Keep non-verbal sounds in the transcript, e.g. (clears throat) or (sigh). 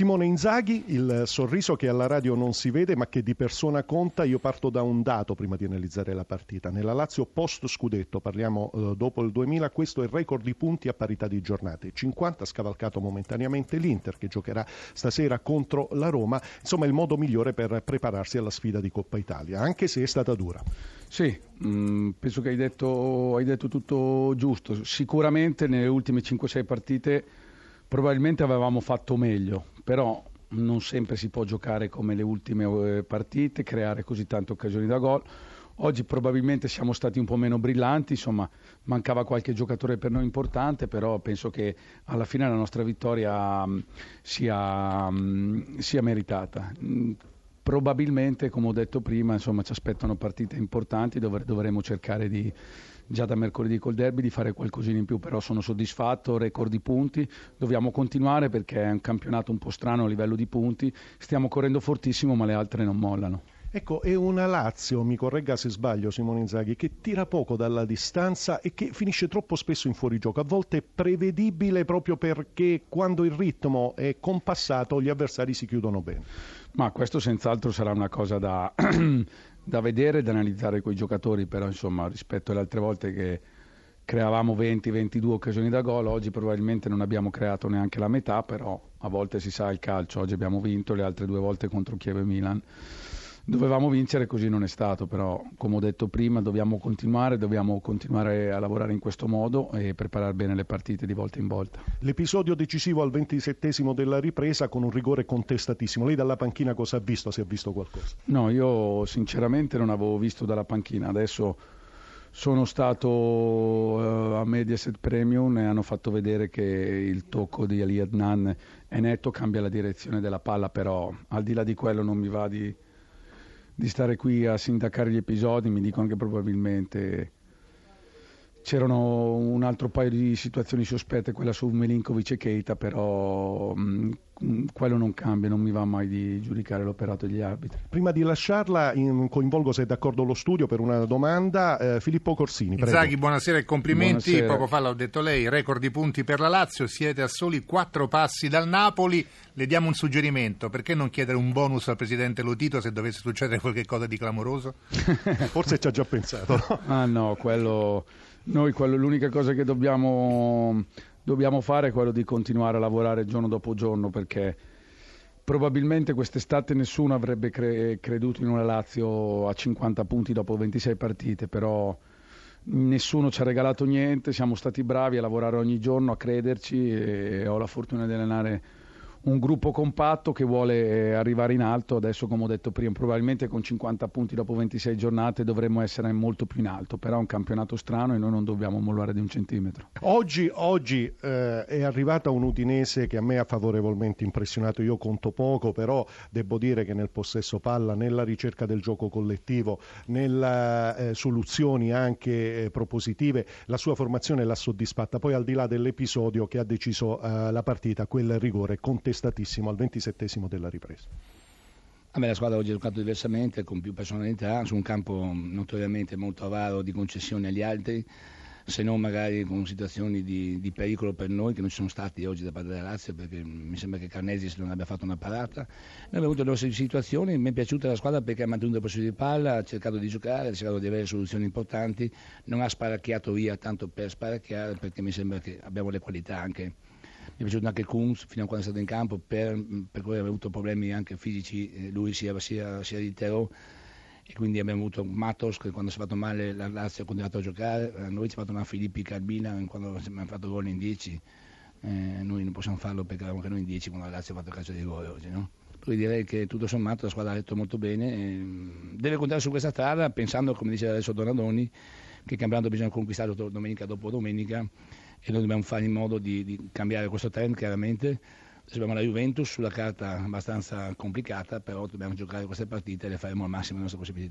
Simone Inzaghi, il sorriso che alla radio non si vede ma che di persona conta, io parto da un dato prima di analizzare la partita. Nella Lazio post scudetto, parliamo eh, dopo il 2000, questo è il record di punti a parità di giornate. 50 ha scavalcato momentaneamente l'Inter che giocherà stasera contro la Roma, insomma il modo migliore per prepararsi alla sfida di Coppa Italia, anche se è stata dura. Sì, mm, penso che hai detto, hai detto tutto giusto. Sicuramente nelle ultime 5-6 partite probabilmente avevamo fatto meglio, però non sempre si può giocare come le ultime eh, partite, creare così tante occasioni da gol. Oggi probabilmente siamo stati un po' meno brillanti, insomma mancava qualche giocatore per noi importante, però penso che alla fine la nostra vittoria mm, sia, mm, sia meritata. Probabilmente, come ho detto prima, insomma, ci aspettano partite importanti dove dovremo cercare di, già da mercoledì col derby di fare qualcosina in più, però sono soddisfatto, record di punti, dobbiamo continuare perché è un campionato un po' strano a livello di punti, stiamo correndo fortissimo ma le altre non mollano. Ecco, è una Lazio, mi corregga se sbaglio Simone Inzaghi, che tira poco dalla distanza e che finisce troppo spesso in fuorigioco, a volte prevedibile proprio perché quando il ritmo è compassato gli avversari si chiudono bene. Ma questo senz'altro sarà una cosa da, (clears throat) da vedere da analizzare con i giocatori, però insomma rispetto alle altre volte che creavamo 20-22 occasioni da gol, oggi probabilmente non abbiamo creato neanche la metà, però a volte si sa il calcio, oggi abbiamo vinto le altre due volte contro Chievo e Milan Dovevamo vincere, così non è stato, però come ho detto prima dobbiamo continuare, dobbiamo continuare a lavorare in questo modo e preparare bene le partite di volta in volta. L'episodio decisivo al ventisettesimo della ripresa con un rigore contestatissimo. Lei dalla panchina cosa ha visto, se ha visto qualcosa? No, io sinceramente non avevo visto dalla panchina, adesso sono stato uh, a Mediaset Premium e hanno fatto vedere che il tocco di Ali Adnan è netto, cambia la direzione della palla, però al di là di quello non mi va di di stare qui a sindacare gli episodi, mi dicono che probabilmente c'erano un altro paio di situazioni sospette, quella su Melinkovic e Keita, però mh, mm, quello non cambia, non mi va mai di giudicare l'operato degli arbitri. Prima di lasciarla, in, coinvolgo se è d'accordo lo studio per una domanda. Eh, Filippo Corsini, prego. Zaghi, buonasera e complimenti. Buonasera. Poco fa l'ho detto lei, record di punti per la Lazio, siete a soli quattro passi dal Napoli. Le diamo un suggerimento, perché non chiedere un bonus al presidente Lotito se dovesse succedere qualcosa di clamoroso? (laughs) Forse ci ha già pensato. No? Ah no, quello noi quello, l'unica cosa che dobbiamo, dobbiamo fare è quello di continuare a lavorare giorno dopo giorno perché probabilmente quest'estate nessuno avrebbe cre- creduto in una Lazio a 50 punti dopo 26 partite, però nessuno ci ha regalato niente, siamo stati bravi a lavorare ogni giorno, a crederci e ho la fortuna di allenare un gruppo compatto che vuole eh, arrivare in alto, adesso come ho detto prima, probabilmente con 50 punti dopo 26 giornate dovremmo essere molto più in alto, però è un campionato strano e noi non dobbiamo mollare di un centimetro. Oggi, oggi eh, è arrivata un Udinese che a me ha favorevolmente impressionato, io conto poco, però devo dire che nel possesso palla, nella ricerca del gioco collettivo, nelle eh, soluzioni anche eh, propositive, la sua formazione l'ha soddisfatta, poi al di là dell'episodio che ha deciso eh, la partita, quel rigore contestuale contestatissimo al ventisettesimo della ripresa. A me la squadra oggi ha giocato diversamente, con più personalità, su un campo notoriamente molto avaro di concessioni agli altri, se non magari con situazioni di, di, pericolo per noi che non ci sono stati oggi da parte della Lazio, perché mi sembra che Carnesis non abbia fatto una parata. Noi abbiamo avuto le nostre situazioni, mi è piaciuta la squadra perché ha mantenuto il possesso di palla, ha cercato di giocare, ha cercato di avere soluzioni importanti, non ha sparacchiato via tanto per sparacchiare, perché mi sembra che abbiamo le qualità anche è piaciuto anche Kunz fino a quando è stato in campo per, per cui aveva avuto problemi anche fisici eh, lui sia, sia, sia di Tero e quindi abbiamo avuto Matos che quando si è fatto male la Lazio ha continuato a giocare a noi ci ha fatto una Filippi Carbina quando abbiamo fatto gol in 10 eh, noi non possiamo farlo perché eravamo anche noi in 10 quando la Lazio ha fatto calcio di rigore oggi no? Quindi direi che tutto sommato la squadra ha detto molto bene deve continuare su questa strada pensando come dice adesso Donadoni che il campionato bisogna conquistarlo domenica dopo domenica e noi dobbiamo fare in modo di, di cambiare questo trend chiaramente. Abbiamo la Juventus sulla carta abbastanza complicata, però dobbiamo giocare queste partite e le faremo al massimo delle nostre possibilità.